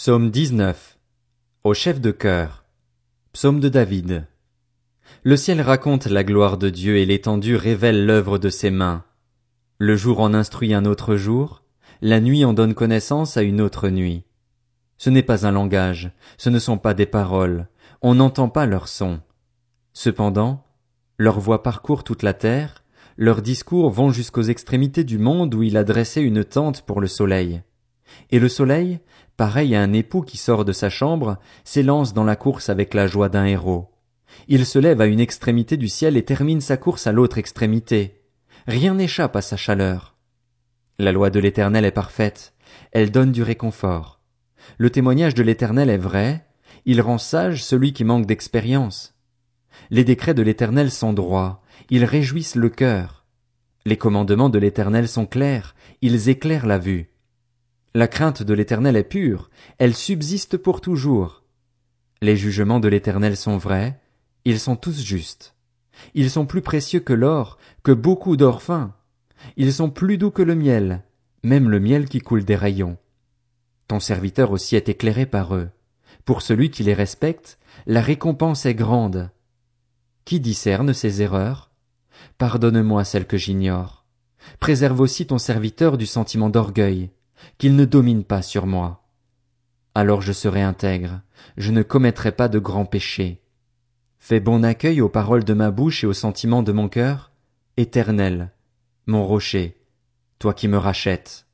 Psaume 19. Au chef de chœur. Psaume de David. Le ciel raconte la gloire de Dieu et l'étendue révèle l'œuvre de ses mains. Le jour en instruit un autre jour, la nuit en donne connaissance à une autre nuit. Ce n'est pas un langage, ce ne sont pas des paroles, on n'entend pas leur son. Cependant, leur voix parcourt toute la terre, leurs discours vont jusqu'aux extrémités du monde où il a dressé une tente pour le soleil. Et le soleil, pareil à un époux qui sort de sa chambre, s'élance dans la course avec la joie d'un héros. Il se lève à une extrémité du ciel et termine sa course à l'autre extrémité. Rien n'échappe à sa chaleur. La loi de l'Éternel est parfaite, elle donne du réconfort. Le témoignage de l'Éternel est vrai, il rend sage celui qui manque d'expérience. Les décrets de l'Éternel sont droits, ils réjouissent le cœur. Les commandements de l'Éternel sont clairs, ils éclairent la vue. La crainte de l'Éternel est pure, elle subsiste pour toujours. Les jugements de l'Éternel sont vrais, ils sont tous justes. Ils sont plus précieux que l'or, que beaucoup d'or fin. Ils sont plus doux que le miel, même le miel qui coule des rayons. Ton serviteur aussi est éclairé par eux. Pour celui qui les respecte, la récompense est grande. Qui discerne ses erreurs? Pardonne-moi celles que j'ignore. Préserve aussi ton serviteur du sentiment d'orgueil qu'il ne domine pas sur moi. Alors je serai intègre, je ne commettrai pas de grands péchés. Fais bon accueil aux paroles de ma bouche et aux sentiments de mon cœur, éternel, mon rocher, toi qui me rachètes.